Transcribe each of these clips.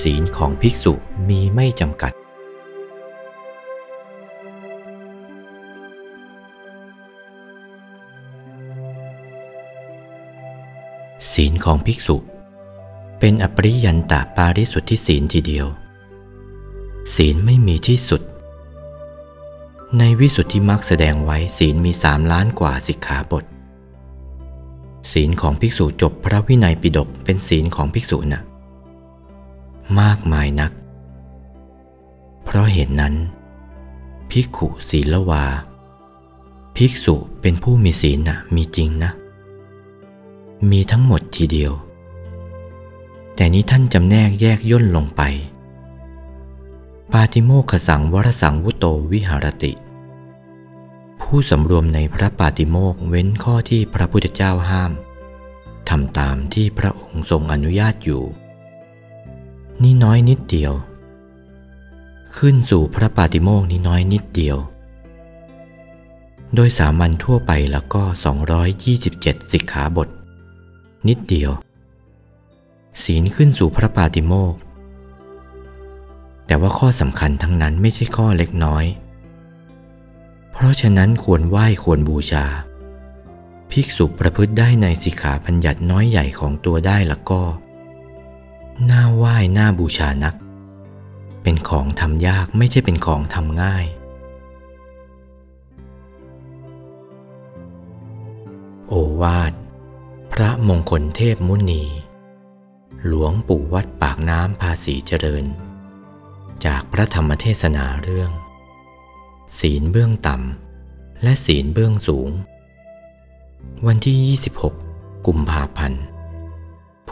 ศีลของภิกษุมีไม่จำกัด ศีลของภิกษุ เป็นอปริยันตาปาริสุทธิศีลทีเดียว ศีลไม่มีที่สุด ในวิสุทธิมรรคแสดงไว้ศีลมีสามล้านกว่าสิกขาบทศีลของภิกษุจบพระวินัยปิฎกเป็นศีลของภิกษุนะ่ะ มากมายนัก เพราะเหตุนนั้น ภิกขุศีลวา ภิกษุเป็นผู้มีศีลนะ่ะมีจริงนะ มีทั้งหมดทีเดียว แต่นี้ท่านจำแนกแยกย่นลงไป ปาติโมขสังวรสังวุโตวิหารติ ผู้สำรวมในพระปาติโมกเว้นข้อที่พระพุทธเจ้าห้ามทำตามที่พระองค์ทรงอนุญาตอยู่ นี่น้อยนิดเดียว ขึ้นสู่พระปาติโมกนี้น้อยนิดเดียว โดยสามัญทั่วไปแล้วก็ 227 สิกขาบท นิดเดียว ศีลขึ้นสู่พระปาติโมกแต่ว่าข้อสำคัญทั้งนั้นไม่ใช่ข้อเล็กน้อย เพราะฉะนั้นควรไหว้ควรบูชา ภิกษุประพฤติได้ในสิกขาบัญญัติน้อยใหญ่ของตัวได้แล้วก็ น่าไหว้น่าบูชานัก เป็นของทำยากไม่ใช่เป็นของทำง่าย โอวาท พระมงคลเทพมุนี หลวงปู่วัดปากน้ำภาษีเจริญ จากพระธรรมเทศนาเรื่อง ศีลเบื้องต่ำและศีลเบื้องสูง วันที่ 26 กุมภาพันธ์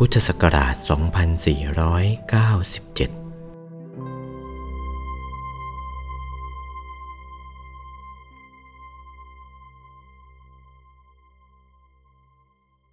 พุทธศักราช 2497